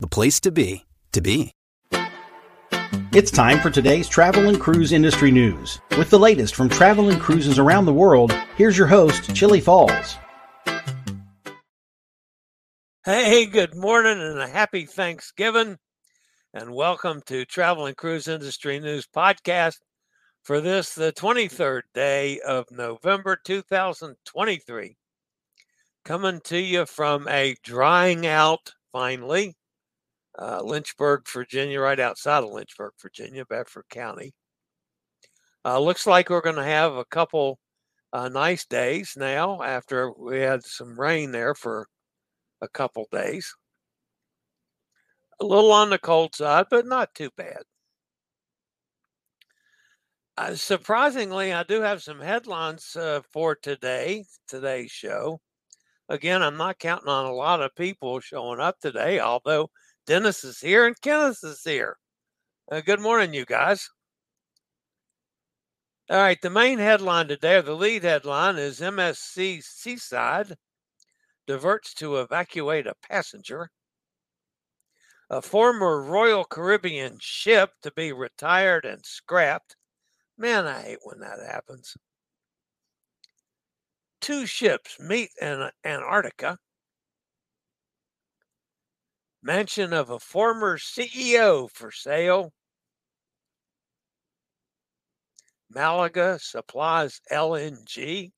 the place to be, to be. It's time for today's travel and cruise industry news. With the latest from travel and cruises around the world, here's your host, Chillie Falls. Hey, good morning and a happy Thanksgiving, and welcome to Travel and Cruise Industry News Podcast for this, the 23rd day of November 2023. Coming to you from a drying out, finally, uh, Lynchburg, Virginia, right outside of Lynchburg, Virginia, Bedford County. Uh, looks like we're going to have a couple uh, nice days now after we had some rain there for a couple days. A little on the cold side, but not too bad. Uh, surprisingly, I do have some headlines uh, for today, today's show. Again, I'm not counting on a lot of people showing up today, although Dennis is here and Kenneth is here. Uh, good morning, you guys. All right, the main headline today, or the lead headline, is MSC Seaside diverts to evacuate a passenger. A former Royal Caribbean ship to be retired and scrapped. Man, I hate when that happens. Two ships meet in Antarctica. Mansion of a former CEO for sale. Malaga supplies LNG.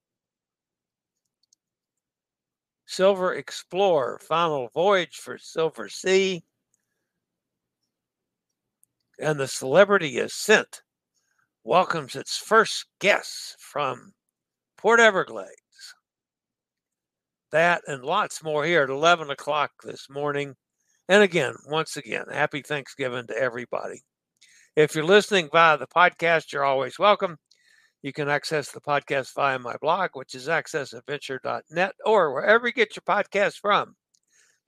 Silver Explorer, final voyage for Silversea. And the Celebrity Ascent welcomes its first guests from Port Everglades. That and lots more here at 11 o'clock this morning. And again, once again, happy Thanksgiving to everybody. If you're listening via the podcast, you're always welcome. You can access the podcast via my blog, which is accessadventure.net, or wherever you get your podcast from.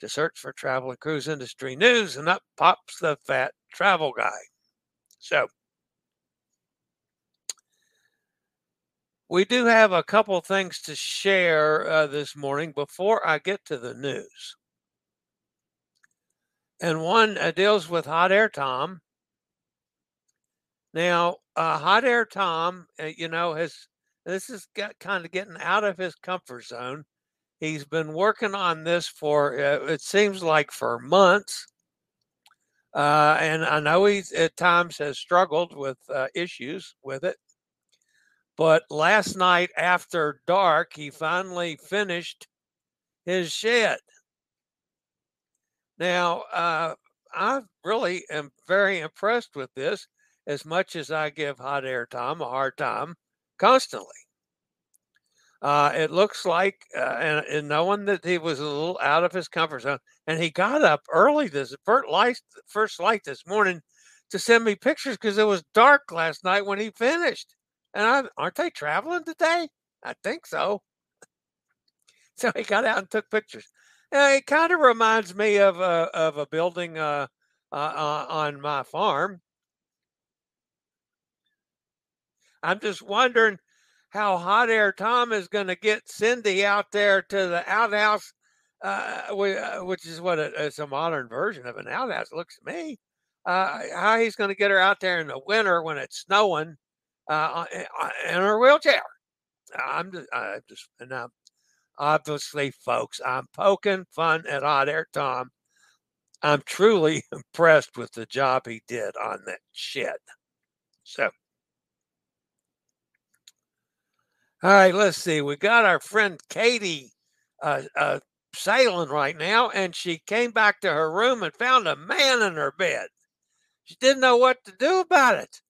To search for travel and cruise industry news, and up pops the fat travel guy. So, we do have a couple things to share uh, this morning before I get to the news. And one uh, deals with Hot Air Tom. Now, uh, Hot Air Tom, uh, you know, has this is got, kind of getting out of his comfort zone. He's been working on this for uh, it seems like for months, uh, and I know he at times has struggled with uh, issues with it. But last night after dark, he finally finished his shed. Now, uh, I really am very impressed with this as much as I give Hot Air Tom a hard time constantly. Uh, it looks like, uh, and, and, knowing that he was a little out of his comfort zone, and he got up early this first light, first light this morning to send me pictures because it was dark last night when he finished. And I, aren't they traveling today? I think so. So he got out and took pictures. Uh, it kind of reminds me of a of a building uh, uh, uh on my farm I'm just wondering how Hot Air Tom is going to get Cindy out there to the outhouse, uh, uh which is what it's a modern version of an outhouse. Looks to me. Uh, how he's going to get her out there in the winter when it's snowing uh, uh in her wheelchair. I'm just, I'm just, and I'm, obviously, folks, I'm poking fun at Hot Air Tom. I'm truly impressed with the job he did on that shed. So, all right, let's see. We got our friend Katie uh, uh, sailing right now, and she came back to her room and found a man in her bed. She didn't know what to do about it.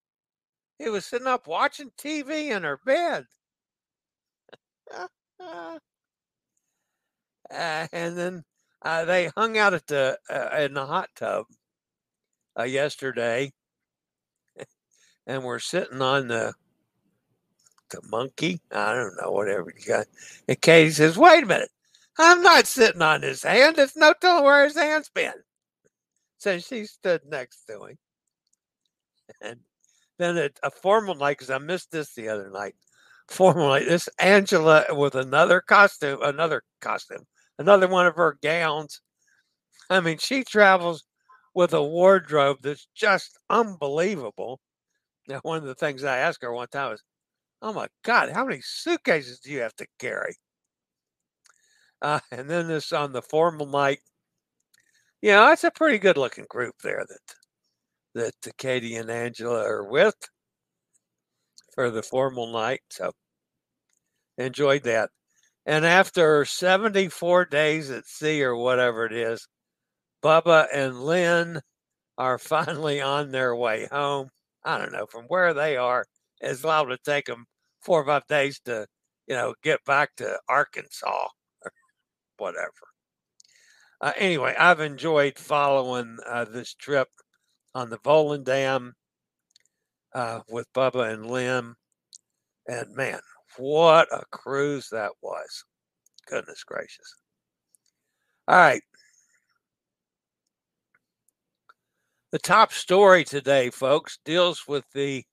He was sitting up watching TV in her bed. uh, and then uh, they hung out at the uh, in the hot tub uh, yesterday, and we're sitting on the the monkey. I don't know, whatever you got. And Katie says, "Wait a minute, I'm not sitting on his hand. It's no telling where his hand's been." So she stood next to him, and then a, a formal night because I missed this the other night. Formal night. This Angela with another costume, another costume, another one of her gowns. I mean, she travels with a wardrobe that's just unbelievable. Now, one of the things I asked her one time was, "Oh my God, how many suitcases do you have to carry?" Uh, and then this on the formal night. You know, it's a pretty good looking group there that that Katie and Angela are with for the formal night. So enjoyed that. And after 74 days at sea or whatever it is, Bubba and Lynn are finally on their way home. I don't know from where they are. It's allowed to take them four or five days to, you know, get back to Arkansas or whatever. Uh, anyway, I've enjoyed following uh, this trip on the Volendam uh, with Bubba and Lynn. And man, what a cruise that was. Goodness gracious. All right. The top story today, folks, deals with the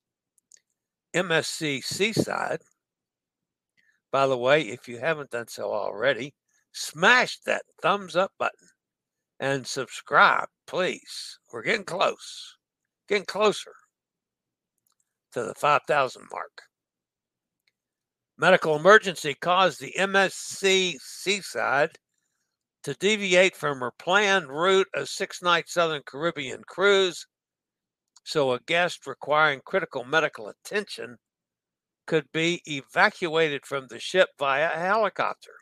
MSC Seaside. By the way, if you haven't done so already, smash that thumbs up button and subscribe, please. We're getting close, getting closer to the 5,000 mark. Medical emergency caused the MSC Seaside to deviate from her planned route of six night Southern Caribbean cruise, so a guest requiring critical medical attention could be evacuated from the ship via a helicopter.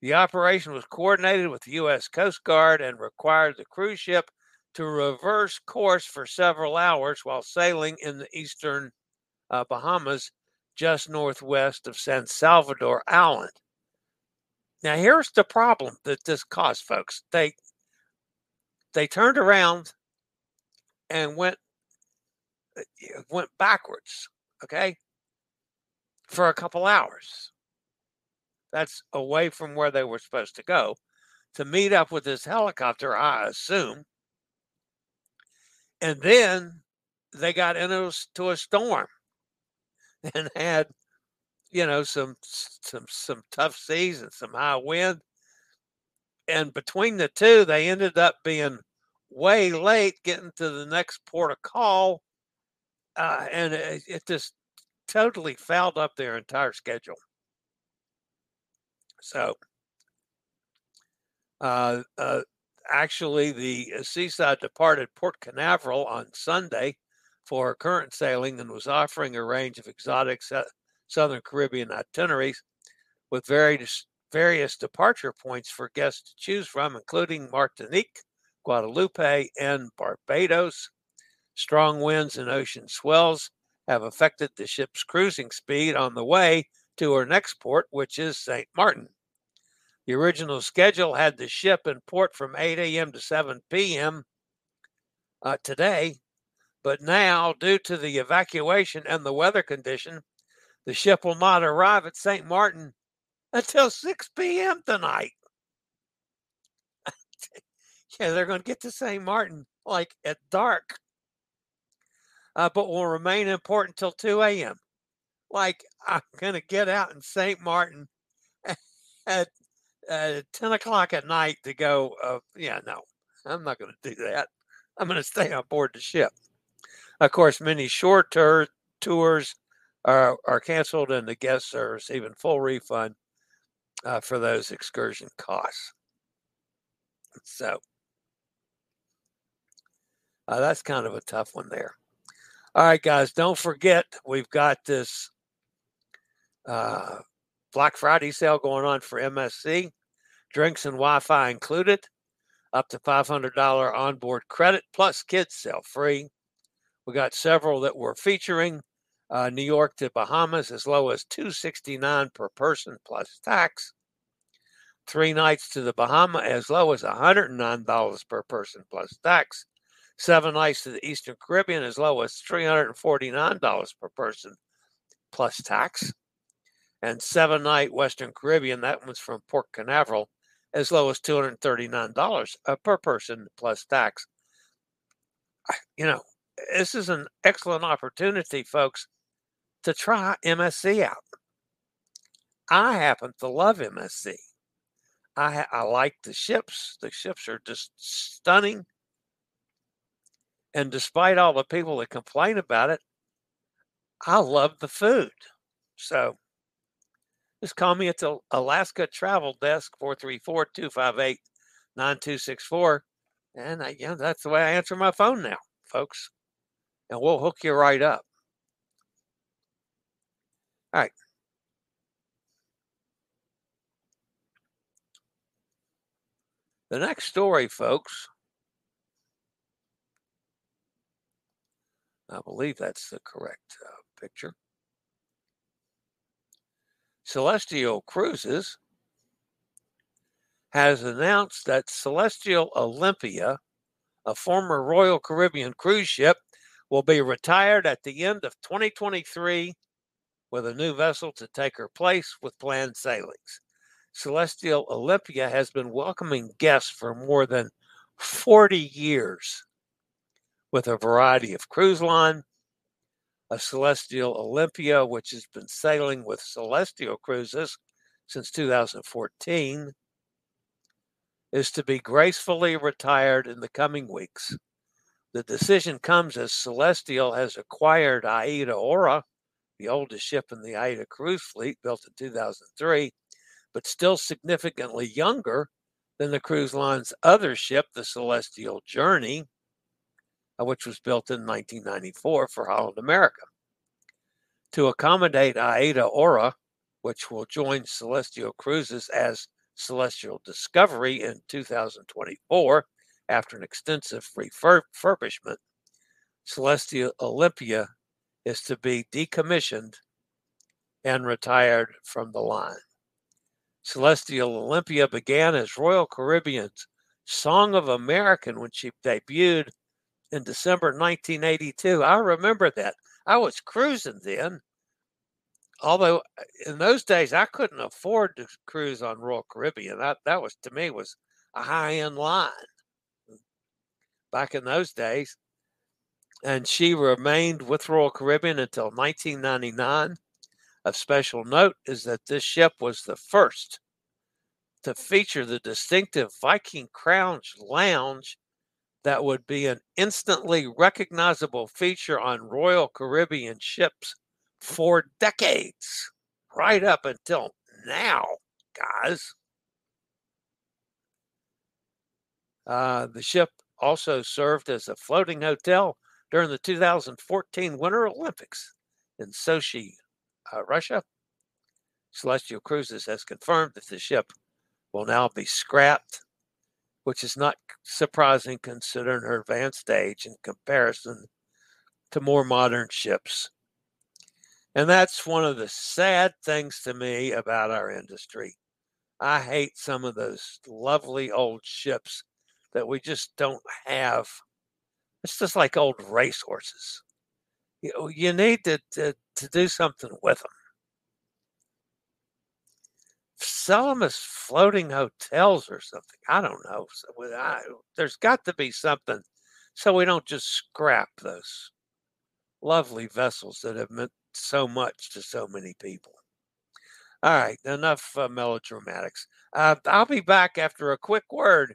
The operation was coordinated with the U.S. Coast Guard and required the cruise ship to reverse course for several hours while sailing in the eastern uh, Bahamas, just northwest of San Salvador Island. Now, here's the problem that this caused, folks. They they turned around and went uh, went backwards, okay, for a couple hours. That's away from where they were supposed to go to meet up with this helicopter, I assume. And then they got into a storm and had, you know, some some some tough seas and some high wind. And between the two, they ended up being way late getting to the next port of call, uh, and it, it just totally fouled up their entire schedule. So, uh, uh, actually, the uh, Seaside departed Port Canaveral on Sunday for current sailing and was offering a range of exotic Southern Caribbean itineraries with various various departure points for guests to choose from, including Martinique, Guadeloupe, and Barbados. Strong winds and ocean swells have affected the ship's cruising speed on the way to her next port, which is St. Martin. The original schedule had the ship in port from 8 a.m. to 7 p.m. Uh, today, but now, due to the evacuation and the weather condition, the ship will not arrive at St. Martin until 6 p.m. tonight. yeah, they're going to get to St. Martin like at dark, uh, but will remain in port until 2 a.m like I'm gonna get out in St. Martin at uh, 10 o'clock at night to go. Uh, yeah, no, I'm not going to do that. I'm going to stay on board the ship. Of course, many short tour, tours are, are canceled, and the guests are receiving full refund uh, for those excursion costs. So, Uh, that's kind of a tough one there. All right, guys, don't forget we've got this uh, Black Friday sale going on for MSC, drinks and Wi Fi included, up to $500 onboard credit, plus kids sale free. We got several that we're featuring. Uh, New York to Bahamas as low as 269 per person plus tax. Three nights to the Bahama as low as $109 per person plus tax. Seven nights to the Eastern Caribbean as low as $349 per person plus tax. And seven night Western Caribbean, that one's from Port Canaveral, as low as $239 uh, per person plus tax. You know, this is an excellent opportunity, folks, to try MSC out. I happen to love MSC. I, I like the ships. The ships are just stunning. And despite all the people that complain about it, I love the food. So just call me at the Alaska Travel Desk, 434 258 9264. And I, you know, that's the way I answer my phone now, folks. And we'll hook you right up. All right. The next story, folks, I believe that's the correct uh, picture. Celestial Cruises has announced that Celestial Olympia, a former Royal Caribbean cruise ship, will be retired at the end of 2023 with a new vessel to take her place with planned sailings. Celestial Olympia has been welcoming guests for more than 40 years with a variety of cruise line, a Celestial Olympia, which has been sailing with Celestial Cruises since 2014, is to be gracefully retired in the coming weeks. The decision comes as Celestial has acquired Aida Aura, the oldest ship in the Aida cruise fleet, built in 2003, but still significantly younger than the cruise line's other ship, the Celestial Journey, uh, which was built in 1994 for Holland America. To accommodate Aida Aura, which will join Celestial Cruises as Celestial Discovery in 2024 after an extensive refurbishment, Celestial Olympia is to be decommissioned and retired from the line. Celestial Olympia began as Royal Caribbean's Song of American when she debuted in December 1982. I remember that. I was cruising then. Although uh, in those days I couldn't afford to cruise on Royal Caribbean. That that was to me was a high end line back in those days. And she remained with Royal Caribbean until 1999. Of special note is that this ship was the first to feature the distinctive Viking Crown Lounge that would be an instantly recognizable feature on Royal Caribbean ships for decades, right up until now, guys. Uh, the ship also served as a floating hotel during the 2014 Winter Olympics in Sochi, uh, Russia. Celestial Cruises has confirmed that the ship will now be scrapped which is not surprising considering her advanced age in comparison to more modern ships. And that's one of the sad things to me about our industry. I hate some of those lovely old ships that we just don't have. It's just like old racehorses. You, you need to, to, to do something with them sell them as floating hotels or something. I don't know. So I, there's got to be something so we don't just scrap those lovely vessels that have meant so much to so many people. All right, enough uh, melodramatics. Uh, I'll be back after a quick word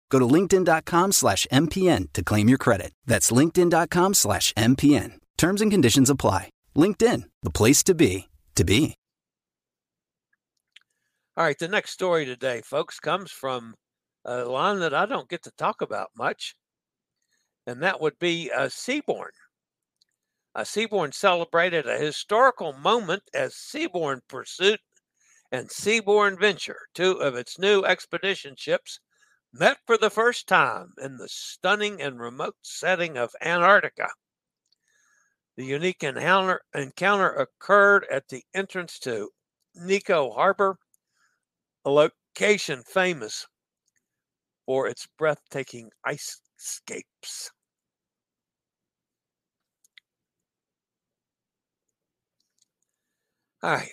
Go to linkedin.com slash MPN to claim your credit. That's linkedin.com slash MPN. Terms and conditions apply. LinkedIn, the place to be, to be. All right, the next story today, folks, comes from a line that I don't get to talk about much, and that would be uh, Seabourn. Uh, Seabourn celebrated a historical moment as Seabourn Pursuit and Seabourn Venture, two of its new expedition ships, met for the first time in the stunning and remote setting of Antarctica. The unique encounter, encounter occurred at the entrance to Neko Harbor, a location famous for its breathtaking ice scapes. All right.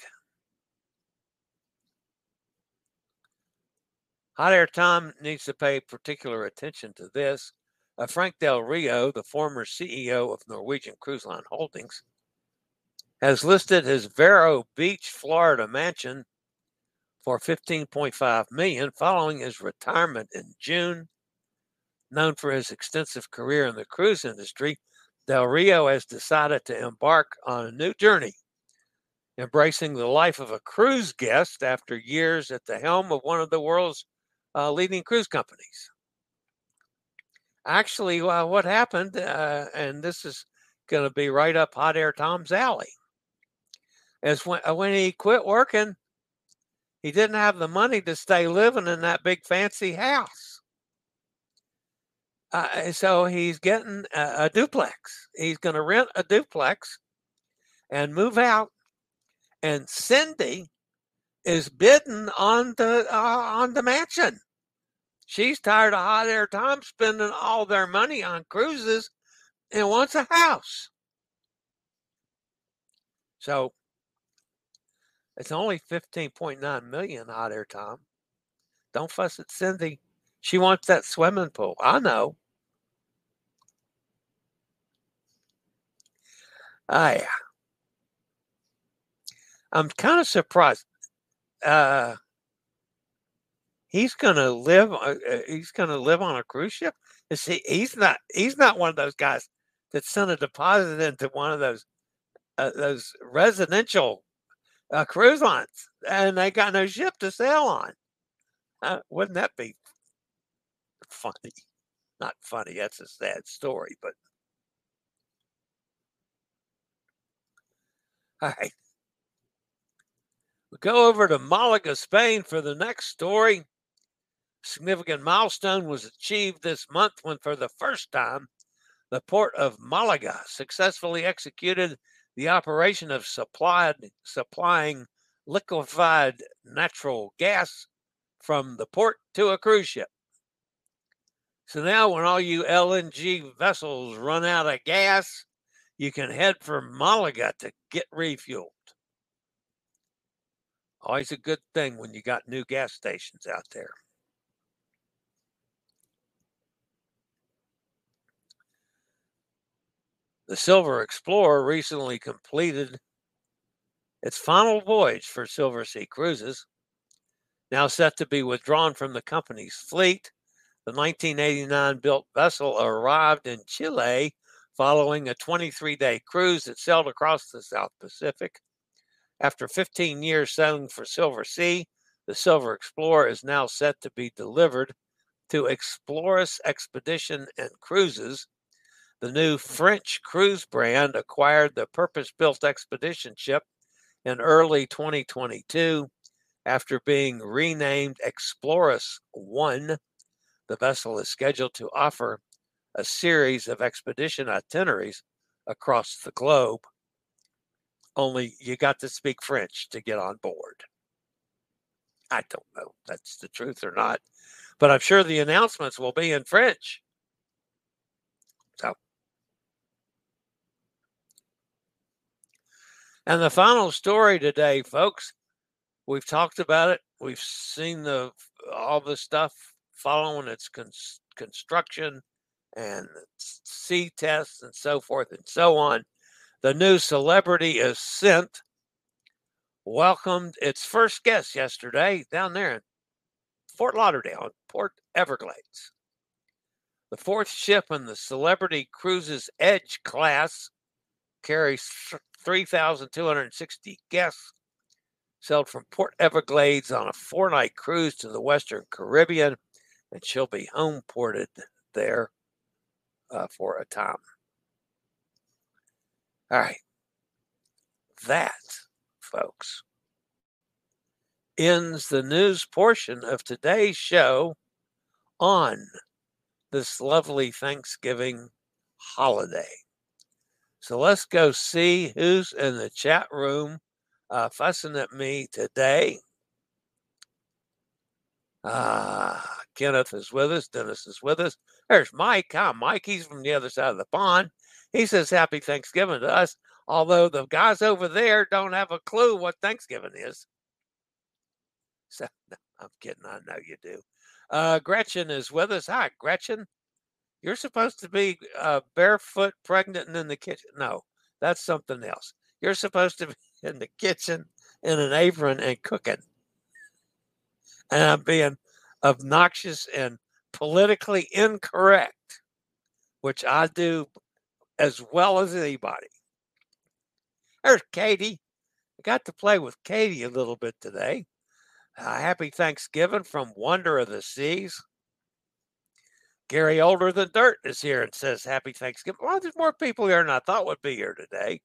Hot Air Tom needs to pay particular attention to this. Uh, Frank Del Rio, the former CEO of Norwegian Cruise Line Holdings, has listed his Vero Beach, Florida mansion for 15.5 million following his retirement in June. Known for his extensive career in the cruise industry, Del Rio has decided to embark on a new journey, embracing the life of a cruise guest after years at the helm of one of the world's uh, leading cruise companies. Actually, uh, what happened, uh, and this is going to be right up Hot Air Tom's alley, is when, uh, when he quit working, he didn't have the money to stay living in that big fancy house. Uh, so he's getting a, a duplex. He's going to rent a duplex and move out. And Cindy is bidding on the uh, on the mansion. She's tired of hot air Tom spending all their money on cruises and wants a house. So it's only 15.9 million hot air Tom. Don't fuss at Cindy. She wants that swimming pool. I know. Ah, yeah. I'm kind of surprised uh, he's going to live. Uh, uh, he's going to live on a cruise ship. See, he's not. He's not one of those guys that sent a deposit into one of those uh, those residential uh, cruise lines, and they got no ship to sail on. Uh, wouldn't that be funny? Not funny. That's a sad story, but all right. We go over to Malaga, Spain for the next story. Significant milestone was achieved this month when, for the first time, the port of Malaga successfully executed the operation of supplied, supplying liquefied natural gas from the port to a cruise ship. So now, when all you LNG vessels run out of gas, you can head for Malaga to get refueled. Always a good thing when you got new gas stations out there. The Silver Explorer recently completed its final voyage for Silversea Cruises. Now set to be withdrawn from the company's fleet, the 1989 built vessel arrived in Chile following a 23 day cruise that sailed across the South Pacific after 15 years sailing for Silversea, the Silver Explorer is now set to be delivered to Exploris Expedition and Cruises. The new French cruise brand acquired the purpose built expedition ship in early 2022 after being renamed Exploris One. The vessel is scheduled to offer a series of expedition itineraries across the globe. Only you got to speak French to get on board. I don't know that's the truth or not, but I'm sure the announcements will be in French. So, and the final story today, folks, we've talked about it. We've seen the all the stuff following its con- construction and sea tests and so forth and so on. The new celebrity ascent welcomed its first guest yesterday down there in Fort Lauderdale, Port Everglades. The fourth ship in the Celebrity Cruises Edge class carries 3,260 guests, sailed from Port Everglades on a four night cruise to the Western Caribbean, and she'll be home ported there uh, for a time. All right. That, folks, ends the news portion of today's show on this lovely Thanksgiving holiday. So let's go see who's in the chat room uh, fussing at me today. Ah, Kenneth is with us. Dennis is with us. There's Mike. Hi, Mike. He's from the other side of the pond. He says Happy Thanksgiving to us, although the guys over there don't have a clue what Thanksgiving is. So, no, I'm kidding. I know you do. Uh, Gretchen is with us. Hi, Gretchen. You're supposed to be uh, barefoot, pregnant, and in the kitchen. No, that's something else. You're supposed to be in the kitchen in an apron and cooking. And I'm being obnoxious and politically incorrect, which I do as well as anybody. There's Katie. I got to play with Katie a little bit today. Uh, happy Thanksgiving from Wonder of the Seas. Gary Older Than Dirt is here and says Happy Thanksgiving. Well, there's more people here than I thought would be here today.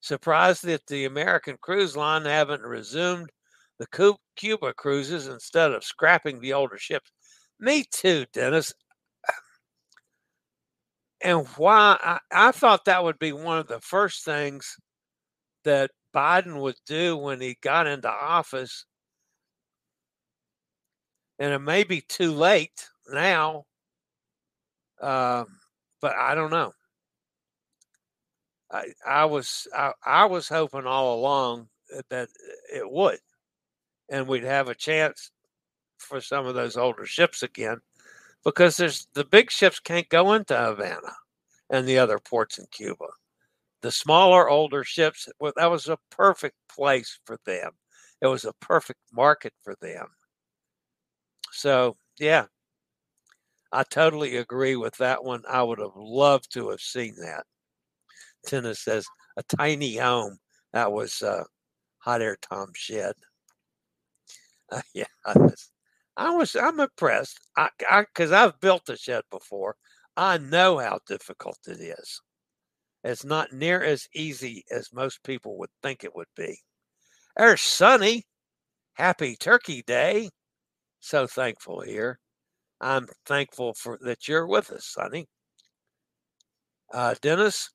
Surprised that the American Cruise Line haven't resumed the Cuba cruises instead of scrapping the older ships. Me too, Dennis. And why I, I thought that would be one of the first things that Biden would do when he got into office. And it may be too late now, um, but I don't know. I, I was I, I was hoping all along that it would and we'd have a chance for some of those older ships again because there's the big ships can't go into Havana and the other ports in Cuba. The smaller, older ships, well, that was a perfect place for them. It was a perfect market for them. So, yeah, I totally agree with that one. I would have loved to have seen that. Tina says, a tiny home. That was uh, Hot Air Tom Shed. Uh, yeah, I was, I was, I'm impressed. I, because I've built a shed before. I know how difficult it is. It's not near as easy as most people would think it would be. There's Sunny. Happy Turkey Day. So thankful here. I'm thankful for that you're with us, Sonny. Uh, Dennis,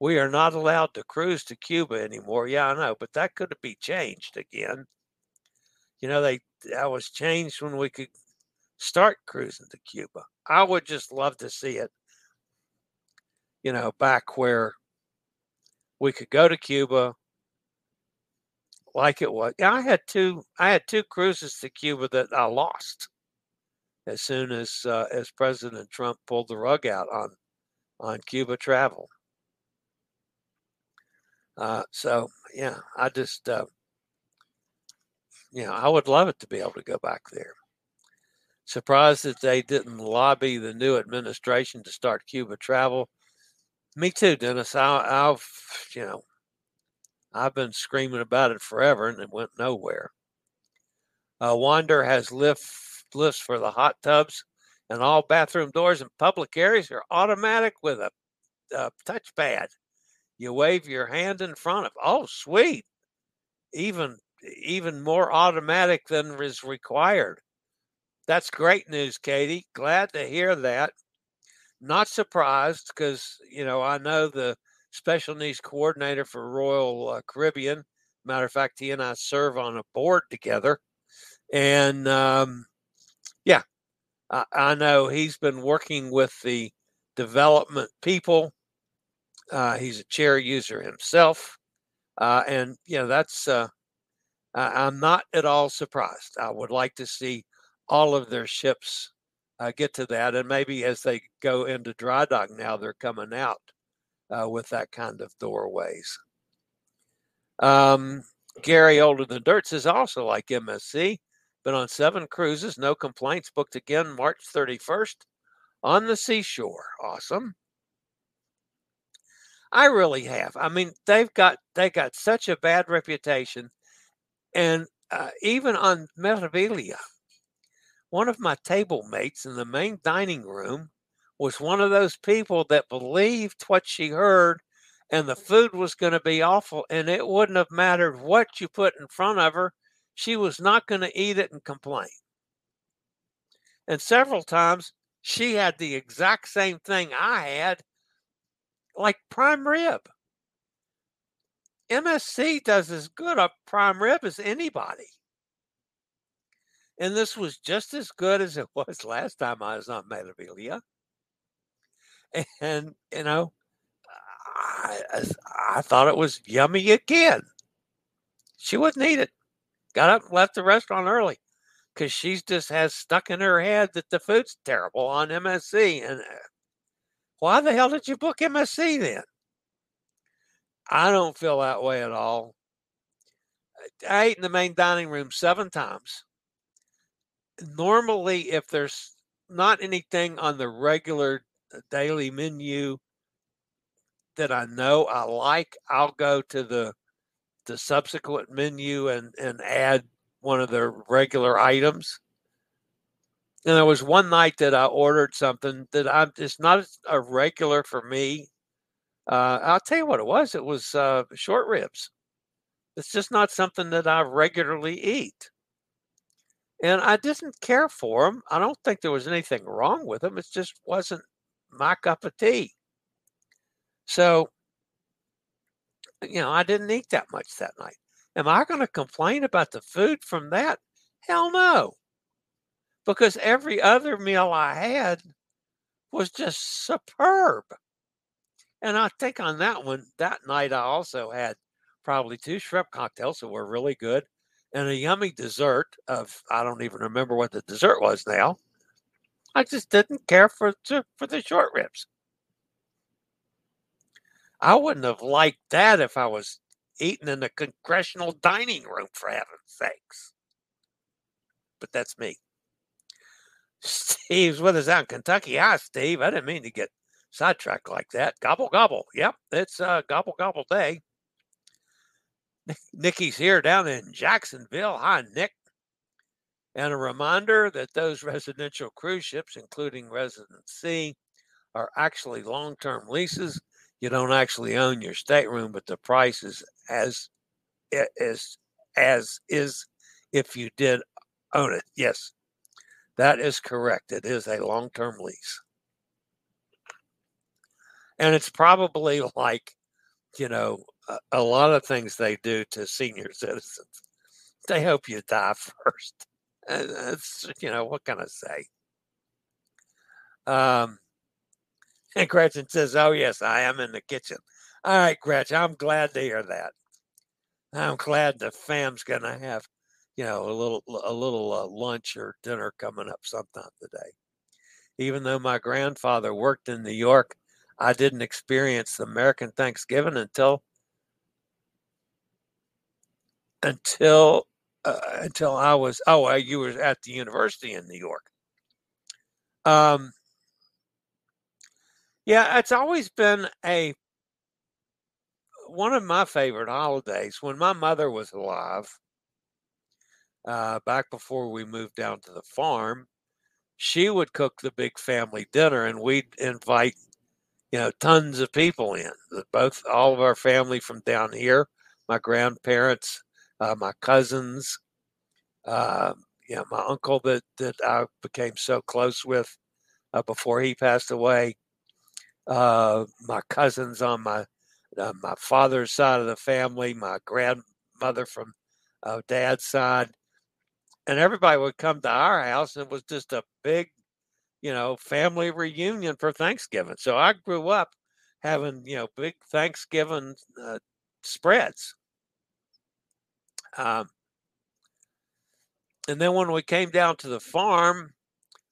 we are not allowed to cruise to Cuba anymore. Yeah, I know, but that could be changed again you know, they that was changed when we could start cruising to Cuba. I would just love to see it, you know, back where we could go to Cuba like it was. I had two I had two cruises to Cuba that I lost as soon as uh, as President Trump pulled the rug out on on Cuba travel. Uh, so yeah, I just uh, you know, I would love it to be able to go back there. Surprised that they didn't lobby the new administration to start Cuba travel. Me too, Dennis. I, have you know, I've been screaming about it forever, and it went nowhere. Uh, Wander has lift lifts for the hot tubs, and all bathroom doors in public areas are automatic with a, a touchpad. You wave your hand in front of. Oh, sweet! Even even more automatic than is required. That's great news, Katie. Glad to hear that. Not surprised because, you know, I know the special needs coordinator for Royal uh, Caribbean. Matter of fact, he and I serve on a board together. And um, yeah, I, I, know he's been working with the development people. Uh, he's a chair user himself. Uh, and, you know, that's, uh, I, am not at all surprised. I would like to see all of their ships uh, get to that. And maybe as they go into dry dock now, they're coming out uh, with that kind of doorways. Um, Gary Older Than Dirt says also like MSC, been on seven cruises, no complaints, booked again March 31st on the seashore. Awesome. I really have. I mean, they've got they got such a bad reputation, and uh, even on Meraviglia, one of my table mates in the main dining room was one of those people that believed what she heard and the food was going to be awful and it wouldn't have mattered what you put in front of her she was not going to eat it and complain and several times she had the exact same thing i had like prime rib msc does as good a prime rib as anybody and this was just as good as it was last time i was on Meraviglia and you know, I, I thought it was yummy again. She wouldn't eat it. Got up and left the restaurant early because she's just has stuck in her head that the food's terrible on MSC. And uh, why the hell did you book MSC then? I don't feel that way at all. I ate in the main dining room seven times. Normally, if there's not anything on the regular daily menu that I know I like, I'll go to the the subsequent menu and and add one of the regular items. And there was one night that I ordered something that I'm it's not a regular for me. Uh, I'll tell you what it was. It was uh, short ribs. It's just not something that I regularly eat. And I didn't care for them. I don't think there was anything wrong with them. It just wasn't my cup of tea. So, you know, I didn't eat that much that night. Am I going to complain about the food from that? Hell no. Because every other meal I had was just superb. And I think on that one, that night, I also had probably two shrimp cocktails that were really good and a yummy dessert of, I don't even remember what the dessert was now. I just didn't care for for the short ribs. I wouldn't have liked that if I was eating in the congressional dining room, for heaven's sakes. But that's me. Steve's with us out in Kentucky. Hi, Steve. I didn't mean to get sidetracked like that. Gobble, gobble. Yep, it's uh, gobble, gobble day. Nikki's here down in Jacksonville. Hi, Nick. And a reminder that those residential cruise ships, including ResidenSea, are actually long term leases. You don't actually own your stateroom, but the price is as is as is if you did own it. Yes, that is correct. It is a long term lease. And it's probably like, you know, a, a lot of things they do to senior citizens. They hope you die first. It's, you know, what can I say? Um, and Gretchen says, Oh, yes, I am in the kitchen. All right, Gretchen, I'm glad to hear that. I'm glad the fam's going to have, you know, a little, a little uh, lunch or dinner coming up sometime today. Even though my grandfather worked in New York, I didn't experience American Thanksgiving until until uh, until I was oh you were at the university in New York. Um, yeah, it's always been a one of my favorite holidays. When my mother was alive, uh, back before we moved down to the farm, she would cook the big family dinner, and we'd invite you know tons of people in. Both all of our family from down here, my grandparents, uh, my cousins, uh, you know, my uncle that that I became so close with uh, before he passed away, uh, my cousins on my uh, my father's side of the family, my grandmother from uh, dad's side, and everybody would come to our house, and it was just a big, you know, family reunion for Thanksgiving. So I grew up having, you know, big Thanksgiving uh, spreads. Um, and then when we came down to the farm,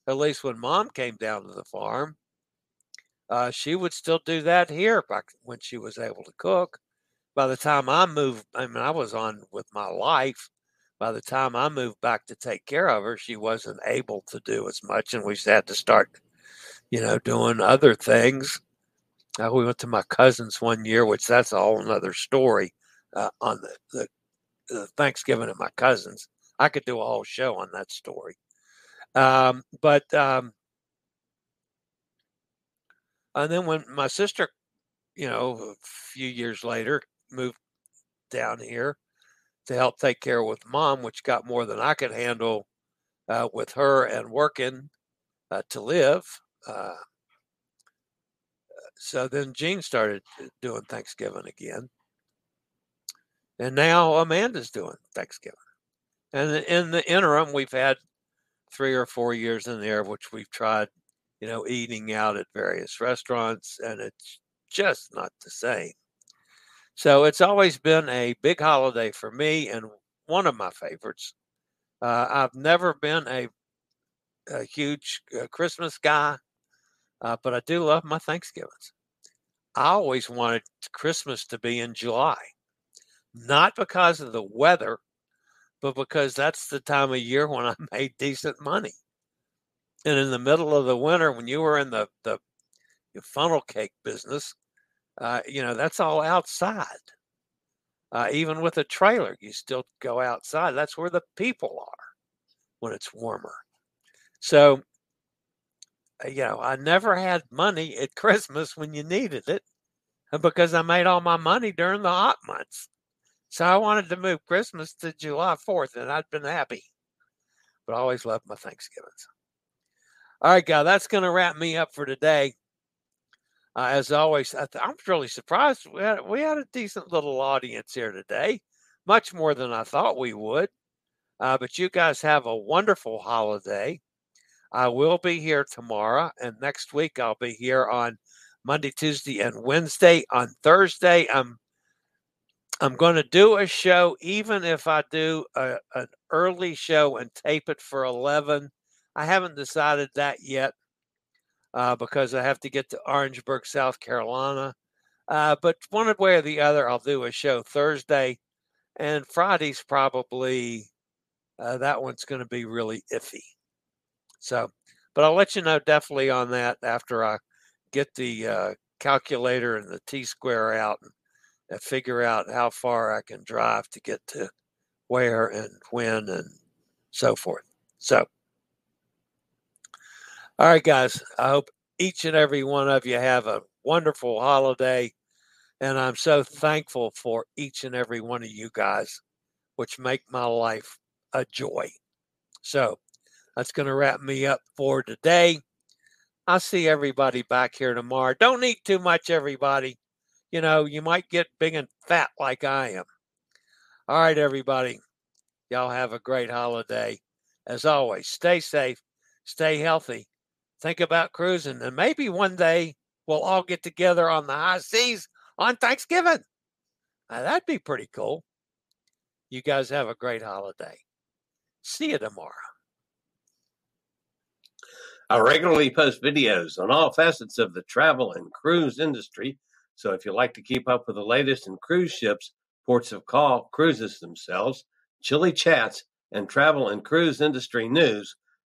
at least when mom came down to the farm, uh, she would still do that here back when she was able to cook. By the time I moved, I mean, I was on with my life. By the time I moved back to take care of her, she wasn't able to do as much, and we had to start, you know, doing other things. Uh, we went to my cousin's one year, which that's a whole another story uh, on the, the, the Thanksgiving at my cousin's. I could do a whole show on that story. Um, but um, and then when my sister, you know, a few years later moved down here to help take care with mom, which got more than I could handle uh, with her and working uh, to live. Uh, so then Jean started doing Thanksgiving again. And now Amanda's doing Thanksgiving. And in the interim, we've had three or four years in there, which we've tried, you know, eating out at various restaurants, and it's just not the same. So it's always been a big holiday for me and one of my favorites. Uh, I've never been a, a huge uh, Christmas guy, uh, but I do love my Thanksgivings. I always wanted Christmas to be in July, not because of the weather, but because that's the time of year when I made decent money. And in the middle of the winter, when you were in the the funnel cake business, uh, you know that's all outside. Uh, even with a trailer, you still go outside. That's where the people are when it's warmer. So, uh, you know, I never had money at Christmas when you needed it because I made all my money during the hot months. So I wanted to move Christmas to July 4th, and I'd been happy. But I always loved my Thanksgivings. All right, guys, that's going to wrap me up for today. Uh, as always, I am really surprised. We had, we had a decent little audience here today, much more than I thought we would. Uh, but you guys have a wonderful holiday. I will be here tomorrow, and next week I'll be here on Monday, Tuesday, and Wednesday. On Thursday, I'm I'm going to do a show, even if I do a, an early show and tape it for 11. I haven't decided that yet uh, because I have to get to Orangeburg, South Carolina. Uh, but one way or the other, I'll do a show Thursday. And Friday's probably, uh, that one's going to be really iffy. So, but I'll let you know definitely on that after I get the uh, calculator and the T square out and and figure out how far I can drive to get to where and when and so forth. So, all right, guys, I hope each and every one of you have a wonderful holiday. And I'm so thankful for each and every one of you guys, which make my life a joy. So that's going to wrap me up for today. I'll see everybody back here tomorrow. Don't eat too much, everybody you know, you might get big and fat like I am. All right, everybody. Y'all have a great holiday. As always, stay safe, stay healthy, think about cruising, and maybe one day we'll all get together on the high seas on Thanksgiving. Now, that'd be pretty cool. You guys have a great holiday. See you tomorrow. I regularly post videos on all facets of the travel and cruise industry so if you like to keep up with the latest in cruise ships, ports of call, cruises themselves, Chillie chats, and travel and cruise industry news,